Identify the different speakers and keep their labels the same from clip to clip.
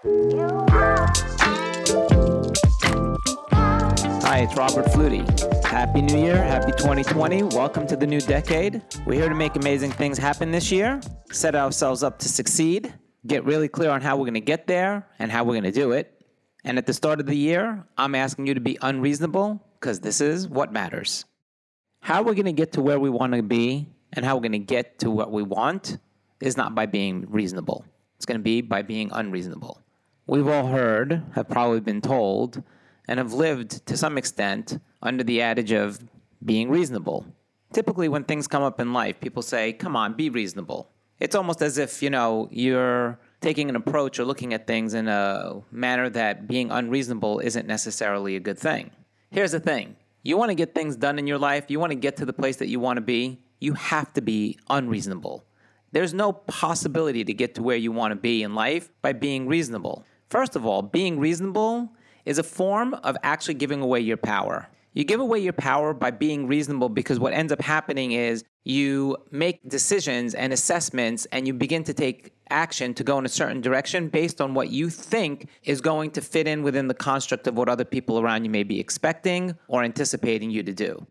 Speaker 1: Hi, it's Robert Flutie. Happy New Year, happy 2020. Welcome to the new decade. We're here to make amazing things happen this year, set ourselves up to succeed, get really clear on how we're going to get there and how we're going to do it. And at the start of the year, I'm asking you to be unreasonable because this is what matters. How we're going to get to where we want to be and how we're going to get to what we want is not by being reasonable. It's going to be by being unreasonable. We've all heard, have probably been told, and have lived to some extent under the adage of being reasonable. Typically, when things come up in life, people say, Come on, be reasonable. It's almost as if, you know, you're taking an approach or looking at things in a manner that being unreasonable isn't necessarily a good thing. Here's the thing you want to get things done in your life, you want to get to the place that you want to be, you have to be unreasonable. There's no possibility to get to where you want to be in life by being reasonable. First of all, being reasonable is a form of actually giving away your power. You give away your power by being reasonable because what ends up happening is you make decisions and assessments and you begin to take action to go in a certain direction based on what you think is going to fit in within the construct of what other people around you may be expecting or anticipating you to do.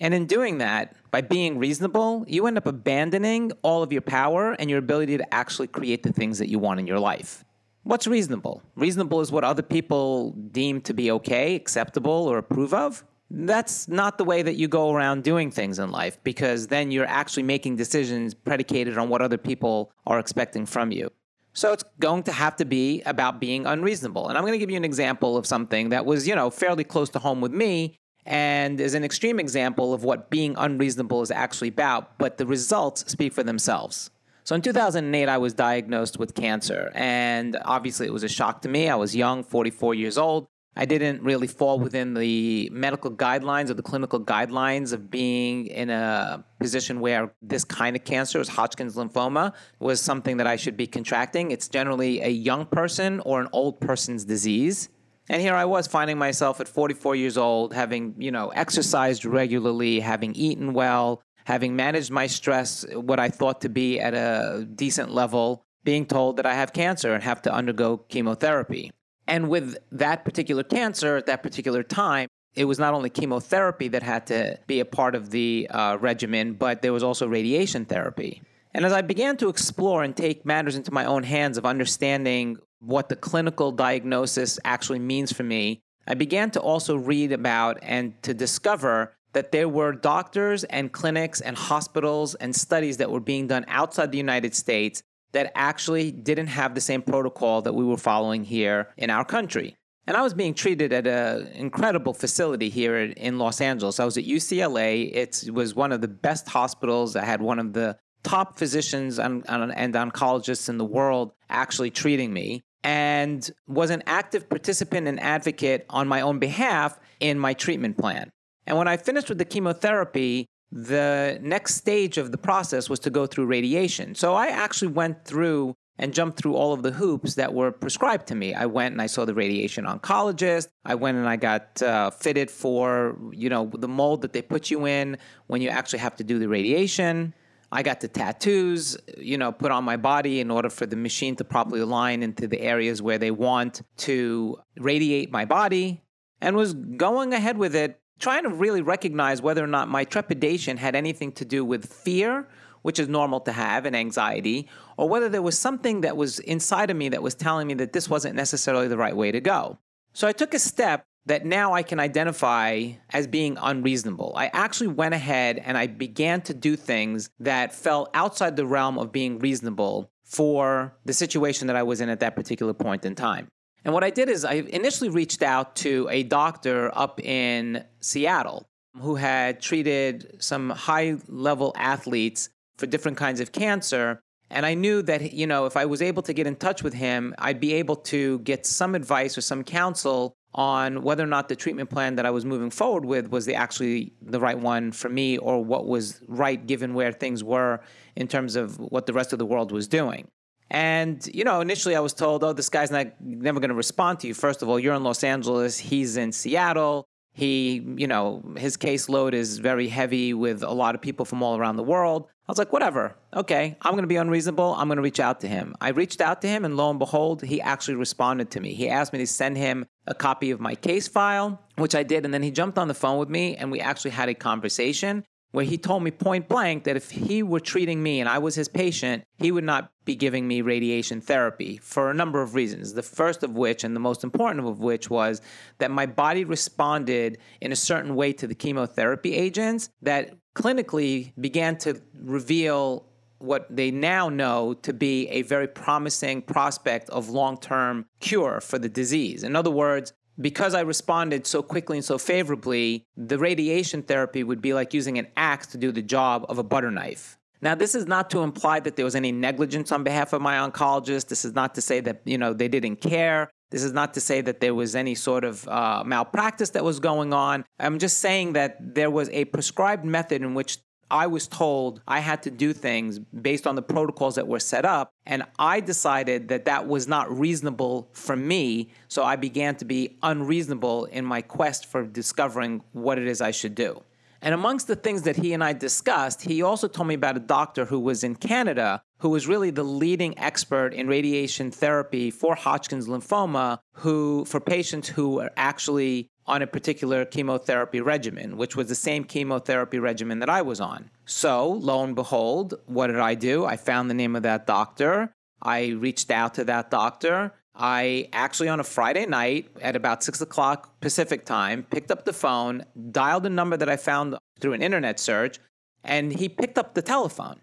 Speaker 1: And in doing that, by being reasonable, you end up abandoning all of your power and your ability to actually create the things that you want in your life. What's reasonable? Reasonable is what other people deem to be okay, acceptable, or approve of. That's not the way that you go around doing things in life because then you're actually making decisions predicated on what other people are expecting from you. So it's going to have to be about being unreasonable. And I'm going to give you an example of something that was, you know, fairly close to home with me and is an extreme example of what being unreasonable is actually about, but the results speak for themselves. So in 2008, I was diagnosed with cancer, and obviously it was a shock to me. I was young, 44 years old. I didn't really fall within the medical guidelines or the clinical guidelines of being in a position where this kind of cancer, as Hodgkin's lymphoma, was something that I should be contracting. It's generally a young person or an old person's disease. And here I was finding myself at 44 years old, having, you know, exercised regularly, having eaten well, having managed my stress, what I thought to be at a decent level, being told that I have cancer and have to undergo chemotherapy. And with that particular cancer at that particular time, it was not only chemotherapy that had to be a part of the uh, regimen, but there was also radiation therapy. And as I began to explore and take matters into my own hands of understanding what the clinical diagnosis actually means for me, I began to also read about and to discover that there were doctors and clinics and hospitals and studies that were being done outside the United States that actually didn't have the same protocol that we were following here in our country. And I was being treated at an incredible facility here in Los Angeles. I was at UCLA. It was one of the best hospitals. I had one of the top physicians and, and oncologists in the world actually treating me and was an active participant and advocate on my own behalf in my treatment plan. And when I finished with the chemotherapy, the next stage of the process was to go through radiation. So I actually went through and jumped through all of the hoops that were prescribed to me. I went and I saw the radiation oncologist. I went and I got uh, fitted for, you know, the mold that they put you in when you actually have to do the radiation. I got the tattoos, you know, put on my body in order for the machine to properly align into the areas where they want to radiate my body and was going ahead with it trying to really recognize whether or not my trepidation had anything to do with fear, which is normal to have, and anxiety, or whether there was something that was inside of me that was telling me that this wasn't necessarily the right way to go. So I took a step that now I can identify as being unreasonable. I actually went ahead and I began to do things that fell outside the realm of being reasonable for the situation that I was in at that particular point in time. And what I did is I initially reached out to a doctor up in Seattle who had treated some high level athletes for different kinds of cancer. And I knew that, you know, if I was able to get in touch with him, I'd be able to get some advice or some counsel on whether or not the treatment plan that I was moving forward with was the actually the right one for me or what was right given where things were in terms of what the rest of the world was doing. And you know, initially I was told, "Oh, this guy's not never going to respond to you." First of all, you're in Los Angeles, he's in Seattle. He, you know, his caseload is very heavy with a lot of people from all around the world. I was like, whatever. Okay, I'm going to be unreasonable. I'm going to reach out to him. I reached out to him, and lo and behold, he actually responded to me. He asked me to send him a copy of my case file, which I did. And then he jumped on the phone with me, and we actually had a conversation where he told me point blank that if he were treating me and I was his patient, he would not be giving me radiation therapy for a number of reasons. The first of which, and the most important of which, was that my body responded in a certain way to the chemotherapy agents that clinically began to reveal what they now know to be a very promising prospect of long term cure for the disease. In other words, because I responded so quickly and so favorably, the radiation therapy would be like using an axe to do the job of a butter knife. Now, this is not to imply that there was any negligence on behalf of my oncologist. This is not to say that, you know, they didn't care. This is not to say that there was any sort of uh, malpractice that was going on. I'm just saying that there was a prescribed method in which I was told I had to do things based on the protocols that were set up. And I decided that that was not reasonable for me. So I began to be unreasonable in my quest for discovering what it is I should do. And amongst the things that he and I discussed, he also told me about a doctor who was in Canada who was really the leading expert in radiation therapy for Hodgkin's lymphoma, who for patients who were actually on a particular chemotherapy regimen, which was the same chemotherapy regimen that I was on. So, lo and behold, what did I do? I found the name of that doctor. I reached out to that doctor. I actually, on a Friday night at about six o'clock Pacific time, picked up the phone, dialed a number that I found through an internet search, and he picked up the telephone.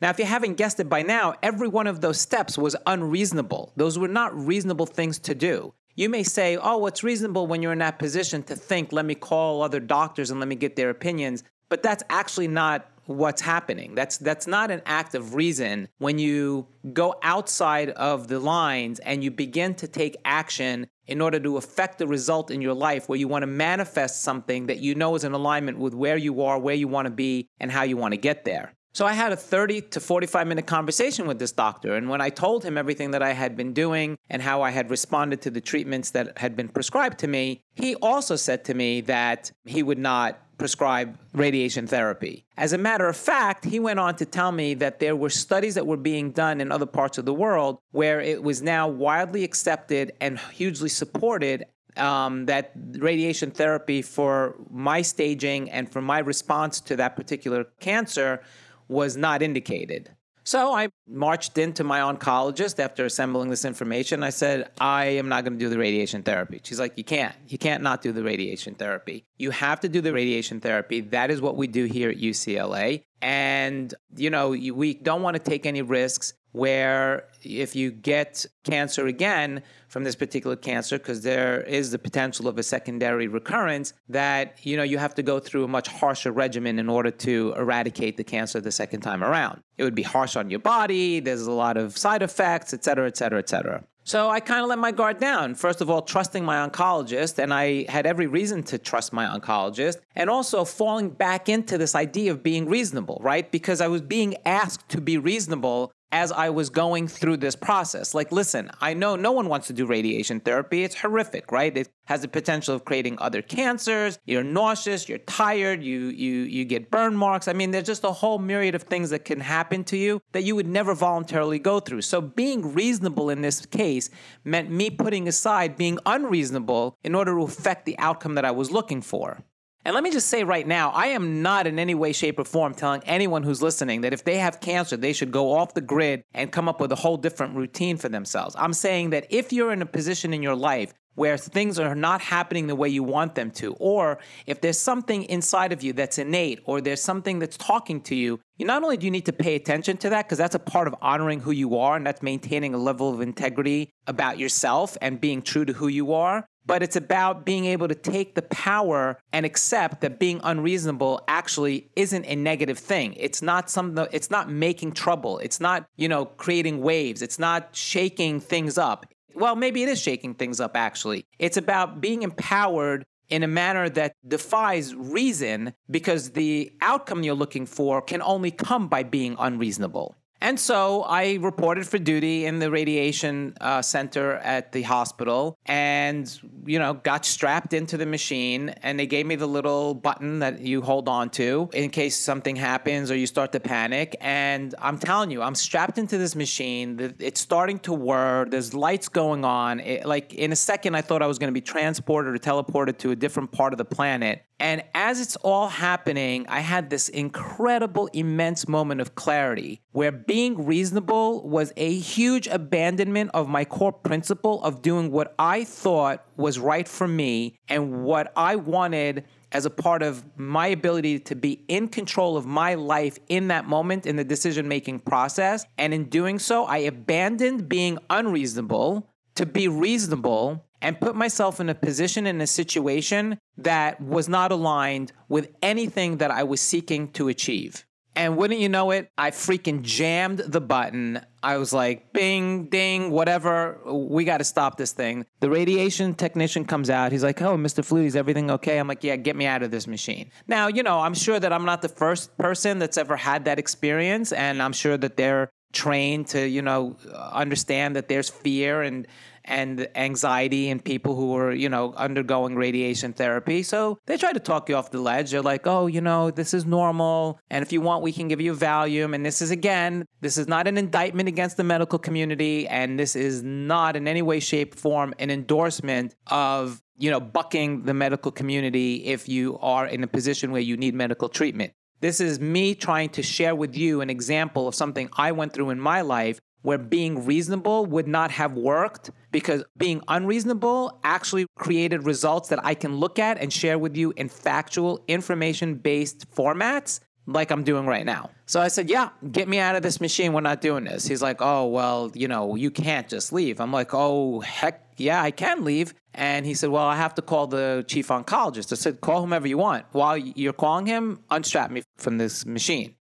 Speaker 1: Now, if you haven't guessed it by now, every one of those steps was unreasonable. Those were not reasonable things to do. You may say, oh, what's reasonable when you're in that position to think, let me call other doctors and let me get their opinions. But that's actually not what's happening. That's that's not an act of reason when you go outside of the lines and you begin to take action in order to affect the result in your life where you want to manifest something that you know is in alignment with where you are, where you want to be, and how you want to get there. So I had a 30 to 45 minute conversation with this doctor. And when I told him everything that I had been doing and how I had responded to the treatments that had been prescribed to me, he also said to me that he would not prescribe radiation therapy. As a matter of fact, he went on to tell me that there were studies that were being done in other parts of the world where it was now widely accepted and hugely supported um, that radiation therapy for my staging and for my response to that particular cancer was not indicated. So I marched into my oncologist after assembling this information. I said, I am not going to do the radiation therapy. She's like, You can't. You can't not do the radiation therapy. You have to do the radiation therapy. That is what we do here at UCLA. And, you know, we don't want to take any risks where if you get cancer again from this particular cancer because there is the potential of a secondary recurrence that you know you have to go through a much harsher regimen in order to eradicate the cancer the second time around it would be harsh on your body there's a lot of side effects et cetera et cetera et cetera so I kind of let my guard down. First of all, trusting my oncologist, and I had every reason to trust my oncologist, and also falling back into this idea of being reasonable, right? Because I was being asked to be reasonable as I was going through this process. Like, listen, I know no one wants to do radiation therapy. It's horrific, right? It has the potential of creating other cancers. You're nauseous, you're tired, you you you get burn marks. I mean, there's just a whole myriad of things that can happen to you that you would never voluntarily go through. So being reasonable in this case meant me putting aside being unreasonable in order to affect the outcome that I was looking for. And let me just say right now, I am not in any way, shape, or form telling anyone who's listening that if they have cancer, they should go off the grid and come up with a whole different routine for themselves. I'm saying that if you're in a position in your life where things are not happening the way you want them to, or if there's something inside of you that's innate, or there's something that's talking to you, you not only do you need to pay attention to that, because that's a part of honoring who you are, and that's maintaining a level of integrity about yourself and being true to who you are, but it's about being able to take the power and accept that being unreasonable actually isn't a negative thing. It's not something it's not making trouble. It's not, you know, creating waves. It's not shaking things up. Well, maybe it is shaking things up actually. It's about being empowered in a manner that defies reason because the outcome you're looking for can only come by being unreasonable. And so I reported for duty in the radiation uh, center at the hospital and, you know, got strapped into the machine. And they gave me the little button that you hold on to in case something happens or you start to panic. And I'm telling you, I'm strapped into this machine. It's starting to whir. There's lights going on. It, like in a second, I thought I was going to be transported or teleported to a different part of the planet. And as it's all happening, I had this incredible, immense moment of clarity where being reasonable was a huge abandonment of my core principle of doing what I thought was right for me and what I wanted as a part of my ability to be in control of my life in that moment in the decision making process. And in doing so, I abandoned being unreasonable to be reasonable and put myself in a position in a situation that was not aligned with anything that I was seeking to achieve. And wouldn't you know it, I freaking jammed the button. I was like, bing, ding, whatever. We got to stop this thing. The radiation technician comes out. He's like, oh, Mr. Flutie, is everything okay? I'm like, yeah, get me out of this machine. Now, you know, I'm sure that I'm not the first person that's ever had that experience. And I'm sure that they're trained to, you know, understand that there's fear and and anxiety in people who are, you know, undergoing radiation therapy. So they try to talk you off the ledge. They're like, oh, you know, this is normal. And if you want, we can give you Valium. And this is, again, this is not an indictment against the medical community. And this is not in any way, shape, form an endorsement of, you know, bucking the medical community if you are in a position where you need medical treatment. This is me trying to share with you an example of something I went through in my life where being reasonable would not have worked because being unreasonable actually created results that I can look at and share with you in factual, information based formats like I'm doing right now. So I said, Yeah, get me out of this machine. We're not doing this. He's like, Oh, well, you know, you can't just leave. I'm like, Oh, heck yeah, I can leave. And he said, Well, I have to call the chief oncologist. I said, Call whomever you want. While you're calling him, unstrap me from this machine.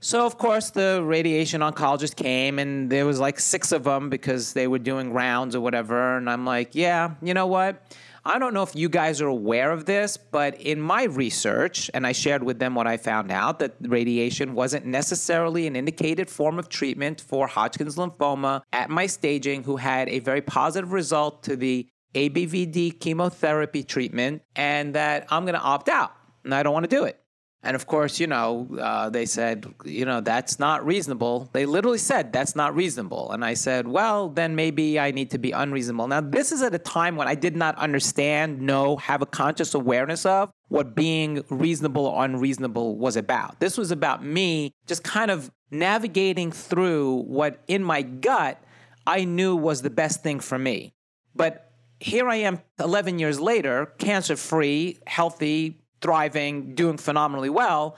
Speaker 1: So, of course, the radiation oncologist came and there was like six of them because they were doing rounds or whatever. And I'm like, yeah, you know what? I don't know if you guys are aware of this, but in my research, and I shared with them what I found out, that radiation wasn't necessarily an indicated form of treatment for Hodgkin's lymphoma at my staging, who had a very positive result to the ABVD chemotherapy treatment, and that I'm going to opt out and I don't want to do it. And of course, you know, uh, they said, you know, that's not reasonable. They literally said, that's not reasonable. And I said, well, then maybe I need to be unreasonable. Now, this is at a time when I did not understand, know, have a conscious awareness of what being reasonable or unreasonable was about. This was about me just kind of navigating through what in my gut I knew was the best thing for me. But here I am 11 years later, cancer free, healthy, thriving, doing phenomenally well.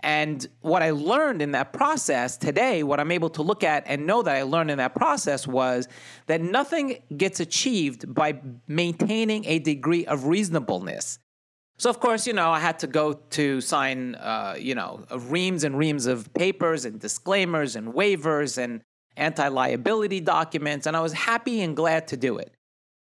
Speaker 1: And what I learned in that process today, what I'm able to look at and know that I learned in that process was that nothing gets achieved by maintaining a degree of reasonableness. So, of course, you know, I had to go to sign, uh, you know, reams and reams of papers and disclaimers and waivers and anti liability documents, and I was happy and glad to do it.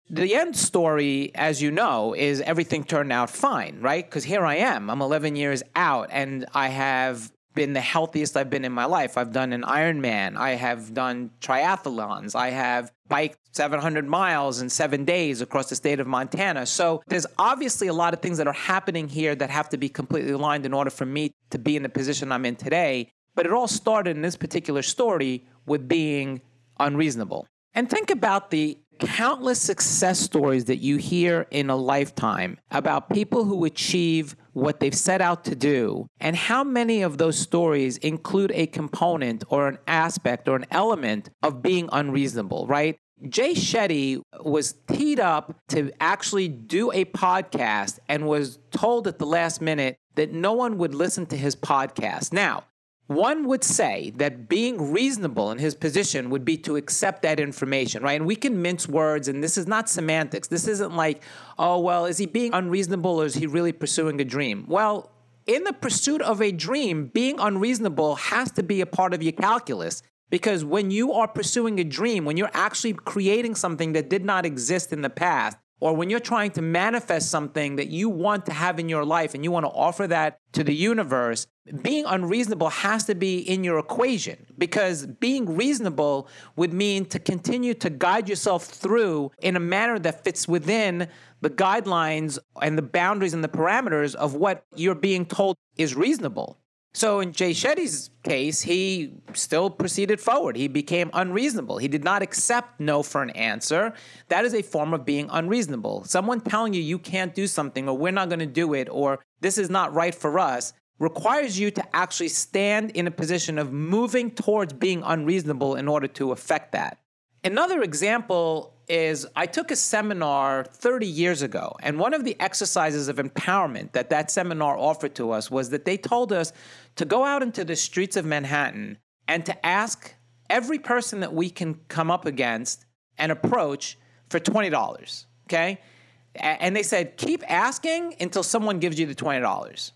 Speaker 1: The end story, as you know, is everything turned out fine, right? Because here I am. I'm 11 years out and I have been the healthiest I've been in my life. I've done an Ironman. I have done triathlons. I have biked 700 miles in seven days across the state of Montana. So there's obviously a lot of things that are happening here that have to be completely aligned in order for me to be in the position I'm in today. But it all started in this particular story with being unreasonable. And think about the countless success stories that you hear in a lifetime about people who achieve what they've set out to do, and how many of those stories include a component or an aspect or an element of being unreasonable, right? Jay Shetty was teed up to actually do a podcast and was told at the last minute that no one would listen to his podcast. Now, one would say that being reasonable in his position would be to accept that information, right? And we can mince words, and this is not semantics. This isn't like, oh, well, is he being unreasonable or is he really pursuing a dream? Well, in the pursuit of a dream, being unreasonable has to be a part of your calculus. Because when you are pursuing a dream, when you're actually creating something that did not exist in the past, or when you're trying to manifest something that you want to have in your life and you want to offer that to the universe, being unreasonable has to be in your equation because being reasonable would mean to continue to guide yourself through in a manner that fits within the guidelines and the boundaries and the parameters of what you're being told is reasonable. So in Jay Shetty's case, he still proceeded forward. He became unreasonable. He did not accept no for an answer. That is a form of being unreasonable. Someone telling you you can't do something or we're not going to do it or this is not right for us requires you to actually stand in a position of moving towards being unreasonable in order to affect that. Another example is I took a seminar 30 years ago, and one of the exercises of empowerment that that seminar offered to us was that they told us to go out into the streets of Manhattan and to ask every person that we can come up against and approach for $20. Okay? And they said, keep asking until someone gives you the $20.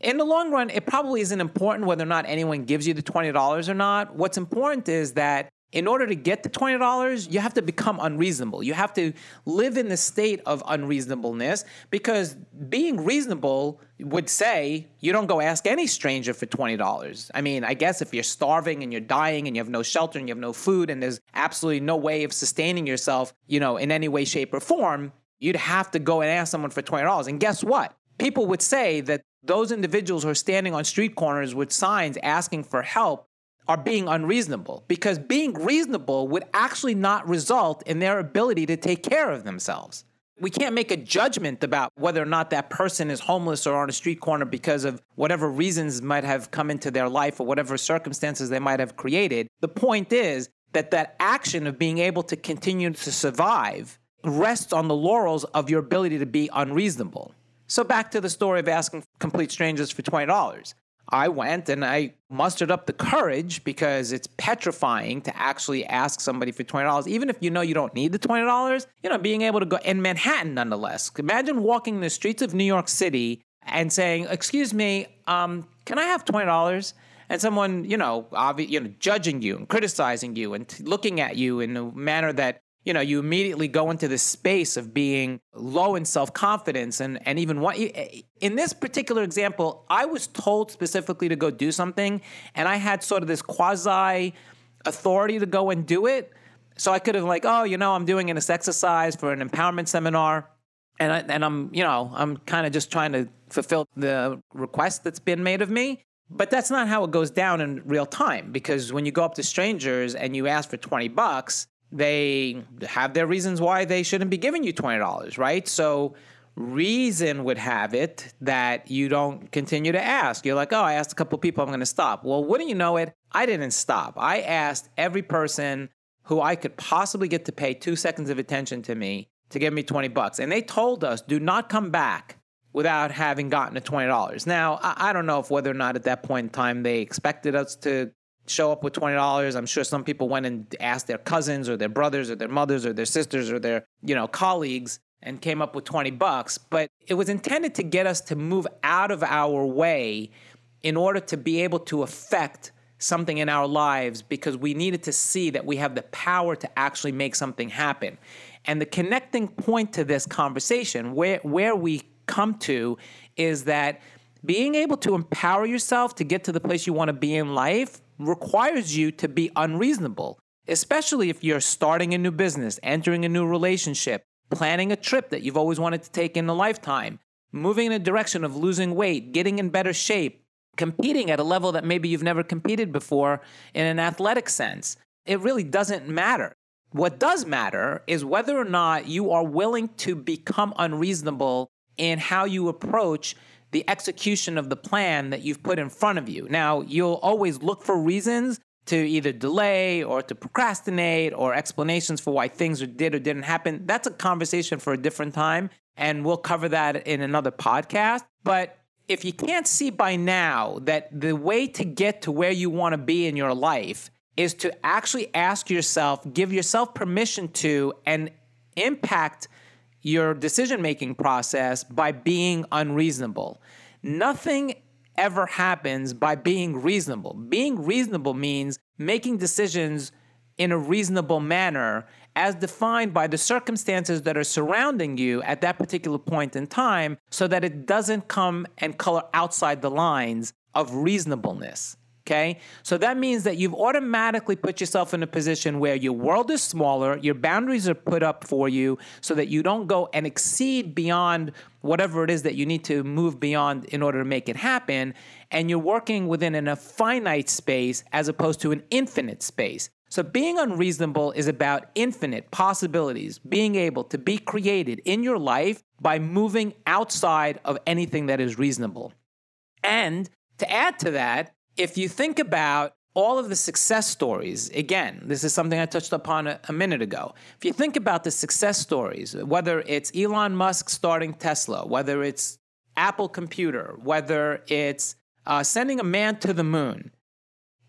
Speaker 1: In the long run, it probably isn't important whether or not anyone gives you the $20 or not. What's important is that in order to get the $20, you have to become unreasonable. You have to live in the state of unreasonableness because being reasonable would say you don't go ask any stranger for $20. I mean, I guess if you're starving and you're dying and you have no shelter and you have no food and there's absolutely no way of sustaining yourself, you know, in any way, shape, or form, you'd have to go and ask someone for $20. And guess what? People would say that those individuals who are standing on street corners with signs asking for help are being unreasonable because being reasonable would actually not result in their ability to take care of themselves. We can't make a judgment about whether or not that person is homeless or on a street corner because of whatever reasons might have come into their life or whatever circumstances they might have created. The point is that that action of being able to continue to survive rests on the laurels of your ability to be unreasonable. So back to the story of asking complete strangers for $20. I went and I mustered up the courage because it's petrifying to actually ask somebody for $20, even if you know you don't need the $20, you know, being able to go in Manhattan nonetheless. Imagine walking the streets of New York City and saying, Excuse me, um, can I have $20? And someone, you know, obvi- you know, judging you and criticizing you and t- looking at you in a manner that you know, you immediately go into this space of being low in self confidence. And, and even what, you. Eh, in this particular example, I was told specifically to go do something, and I had sort of this quasi authority to go and do it. So I could have, like, oh, you know, I'm doing this exercise for an empowerment seminar. And, I, and I'm, you know, I'm kind of just trying to fulfill the request that's been made of me. But that's not how it goes down in real time because when you go up to strangers and you ask for 20 bucks, they have their reasons why they shouldn't be giving you $20, right? So reason would have it that you don't continue to ask. You're like, oh, I asked a couple people, I'm going to stop. Well, wouldn't you know it? I didn't stop. I asked every person who I could possibly get to pay two seconds of attention to me to give me 20 bucks. And they told us, do not come back without having gotten the $20. Now, I don't know if whether or not at that point in time they expected us to show up with $20 i'm sure some people went and asked their cousins or their brothers or their mothers or their sisters or their you know colleagues and came up with 20 bucks. But it was intended to get us to move out of our way in order to be able to affect something in our lives because we needed to see that we have the power to actually make something happen. And the connecting point to this conversation where where we come to is that being able to empower yourself to get to the place you want to be in life requires you to be unreasonable, especially if you're starting a new business, entering a new relationship, planning a trip that you've always wanted to take in a lifetime, moving in a direction of losing weight, getting in better shape, competing at a level that maybe you've never competed before in an athletic sense. It really doesn't matter. What does matter is whether or not you are willing to become unreasonable in how you approach the execution of the plan that you've put in front of you. Now, you'll always look for reasons to either delay or to procrastinate or explanations for why things did or didn't happen. That's a conversation for a different time, and we'll cover that in another podcast. But if you can't see by now that the way to get to where you want to be in your life is to actually ask yourself, give yourself permission to, and impact your decision making process by being unreasonable. Nothing ever happens by being reasonable. Being reasonable means making decisions in a reasonable manner as defined by the circumstances that are surrounding you at that particular point in time so that it doesn't come and color outside the lines of reasonableness. Okay. So that means that you've automatically put yourself in a position where your world is smaller, your boundaries are put up for you so that you don't go and exceed beyond whatever it is that you need to move beyond in order to make it happen. And you're working within a finite space as opposed to an infinite space. So, being unreasonable is about infinite possibilities, being able to be created in your life by moving outside of anything that is reasonable. And to add to that, if you think about all of the success stories, again, this is something I touched upon a, a, minute ago. If you think about the success stories, whether it's Elon Musk starting Tesla, whether it's Apple Computer, whether it's uh, sending a man to the moon,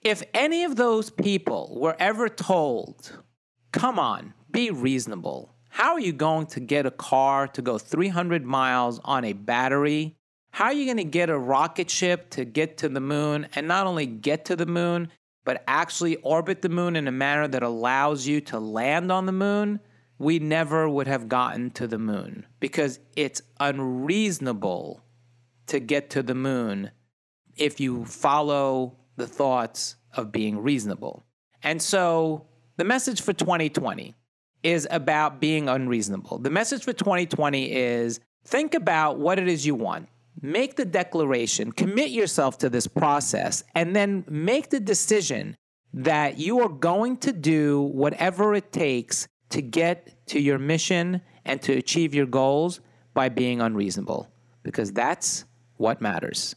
Speaker 1: if any of those people were ever told, come on, be reasonable, how are you going to get a car to go 300 miles on a battery how are you going to get a rocket ship to get to the moon and not only get to the moon, but actually orbit the moon in a manner that allows you to land on the moon? We never would have gotten to the moon because it's unreasonable to get to the moon if you follow the thoughts of being reasonable. And so the message for 2020 is about being unreasonable. The message for 2020 is think about what it is you want make the declaration, commit yourself to this process, and then make the decision that you are going to do whatever it takes to get to your mission and to achieve your goals by being unreasonable, because that's what matters.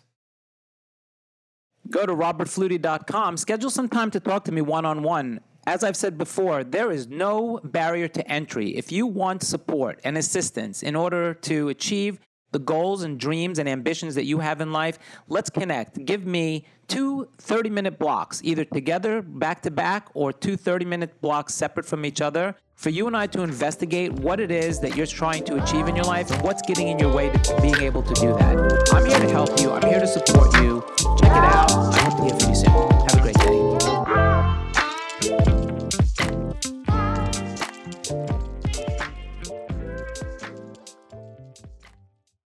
Speaker 1: Go to robertflutie.com, schedule some time to talk to me one on one. As I've said before, there is no barrier to entry. If you want support and assistance in order to achieve the goals and dreams and ambitions that you have in life, let's connect. Give me two 30 minute blocks, either together, back to back, or two 30 minute blocks separate from each other, for you and I to investigate what it is that you're trying to achieve in your life and what's getting in your way to being able to do that. I'm here to help you, I'm here to support you. Check it out. I hope to hear from you soon. Have a great day.